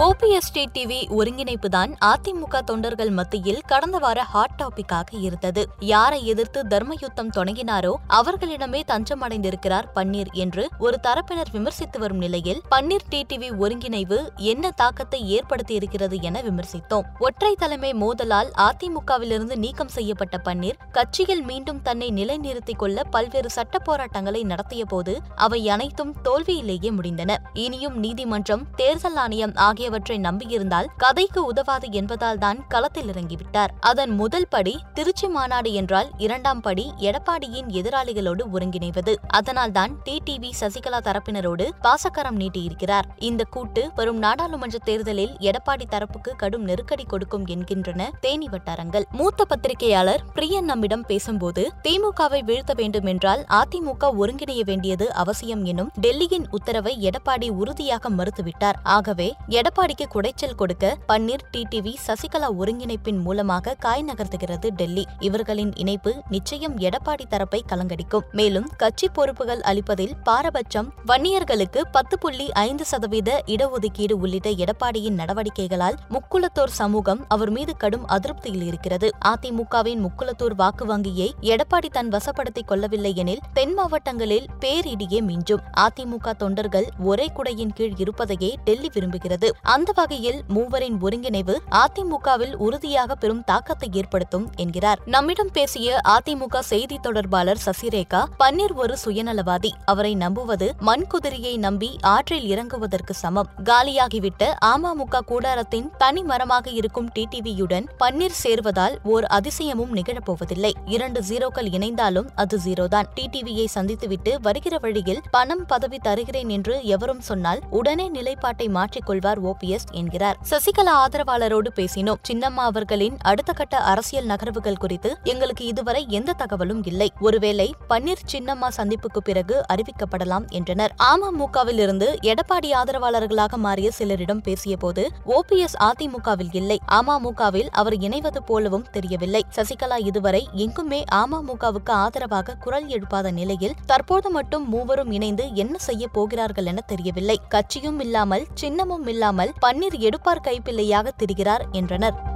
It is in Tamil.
OPS T TV ஒருங்கிணைப்பு தான் அதிமுக தொண்டர்கள் மத்தியில் கடந்த வார ஹாட் டாபிக்காக இருந்தது. யாரை எதிர்த்து தர்மயுத்தம் தொடங்கினாரோ அவர்களிடமே தஞ்சமடைந்திருக்கிறார் பன்னீர் என்று ஒரு தரப்பினர் விமர்சித்து வரும் நிலையில் பன்னீர் டிடிவி ஒருங்கிணைவு என்ன தாக்கத்தை ஏற்படுத்தியிருக்கிறது என விமர்சித்தோம். ஒற்றை தலைமை மோதலால் அதிமுகவிலிருந்து நீக்கம் செய்யப்பட்ட பன்னீர் கட்சியில் மீண்டும் தன்னை நிலைநிறுத்திக் கொள்ள பல்வேறு சட்ட போராட்டங்களை நடத்திய போது அவை அனைத்தும் தோல்வியிலேயே முடிந்தன. இனியும் நீதிமன்றம் தேர்தல் ஆணையம் ஆகியவற்றை நம்பியிருந்தால் கதைக்கு உதவாது என்பதால் தான் களத்தில் இறங்கிவிட்டார். அதன் முதல் படி திருச்சி மாநாடு என்றால் இரண்டாம் படி எடப்பாடியின் எதிராளிகளோடு ஒருங்கிணைவது. அதனால்தான் டிடிவி சசிகலா தரப்பினரோடு பாசக்கரம் நீட்டியிருக்கிறார். இந்த கூட்டு வரும் நாடாளுமன்ற தேர்தலில் எடப்பாடி தரப்புக்கு கடும் நெருக்கடி கொடுக்கும் என்கின்றன தேனி வட்டாரங்கள். மூத்த பத்திரிகையாளர் பிரியன் நம்மிடம் பேசும்போது திமுகவை வீழ்த்த வேண்டும் என்றால் அதிமுக ஒருங்கிணைய வேண்டியது அவசியம் எனும் டெல்லியின் உத்தரவை எடப்பாடி உறுதியாக மறுத்துவிட்டார். ஆகவே எடப்பாடிக்கு குடைச்சல் கொடுக்க பன்னீர் டிடிவி சசிகலா ஒருங்கிணைப்பின் மூலமாக காய் நகர்த்துகிறது டெல்லி. இவர்களின் இணைப்பு நிச்சயம் எடப்பாடி தரப்பை கலங்கடிக்கும். மேலும் கட்சி பொறுப்புகள் அளிப்பதில் பாரபட்சம் வன்னியர்களுக்கு பத்து புள்ளி ஐந்து சதவீத இடஒதுக்கீடு உள்ளிட்ட எடப்பாடியின் நடவடிக்கைகளால் முக்குளத்தோர் சமூகம் அவர் மீது கடும் அதிருப்தியில் இருக்கிறது. அதிமுகவின் முக்குளத்தூர் வாக்கு வங்கியை எடப்பாடி தன் வசப்படுத்திக் கொள்ளவில்லை எனில் தென் மாவட்டங்களில் பேரிடியே மிஞ்சும். அதிமுக தொண்டர்கள் ஒரே குடையின் கீழ் இருப்பதையே டெல்லி விரும்புகிறது. அந்த வகையில் மூவரின் ஒருங்கிணைவு அதிமுகவில் உறுதியாக பெரும் தாக்கத்தை ஏற்படுத்தும் என்கிறார். நம்மிடம் பேசிய அதிமுக செய்தி தொடர்பாளர் சசிரேகா பன்னீர் ஒரு சுயநலவாதி. அவரை நம்புவது மண் குதிரையை நம்பி ஆற்றில் இறங்குவதற்கு சமம். காலியாகிவிட்ட அமமுக கூடாரத்தின் தனி மரமாக இருக்கும் டிடிவியுடன் பன்னீர் சேர்வதால் ஓர் அதிசயமும் நிகழப்போவதில்லை. இரண்டு ஜீரோக்கள் இணைந்தாலும் அது ஜீரோதான். டிடிவியை சந்தித்துவிட்டு வருகிற வழியில் பணம் பதவி தருகிறேன் என்று எவரும் சொன்னால் உடனே நிலைப்பாட்டை மாற்றிக்கொள்வார் ஓபிஎஸ் என்கிறார். சசிகலா ஆதரவாளரோடு பேசினோம். சின்னம்மா அவர்களின் அடுத்த கட்ட அரசியல் நகர்வுகள் குறித்து எங்களுக்கு இதுவரை எந்த தகவலும் இல்லை. ஒருவேளை பன்னீர் சின்னம்மா சந்திப்புக்கு பிறகு அறிவிக்கப்படலாம் என்றனர். அமமுகவில் இருந்து எடப்பாடி ஆதரவாளர்களாக மாறிய சிலரிடம் பேசியபோது ஓபிஎஸ் அதிமுகவில் இல்லை. அமமுகவில் அவர் இணைவது போலவும் தெரியவில்லை. சசிகலா இதுவரை எங்குமே அமமுகவுக்கு ஆதரவாக குரல் எழுப்பாத நிலையில் தற்போது மட்டும் மூவரும் இணைந்து என்ன செய்ய போகிறார்கள் என தெரியவில்லை. கட்சியும் இல்லாமல் சின்னமும் இல்லாமல் இல்லாமல் பன்னீர் எடுப்பார் கைப்பிள்ளையாக திரிகிறார் என்றனர்.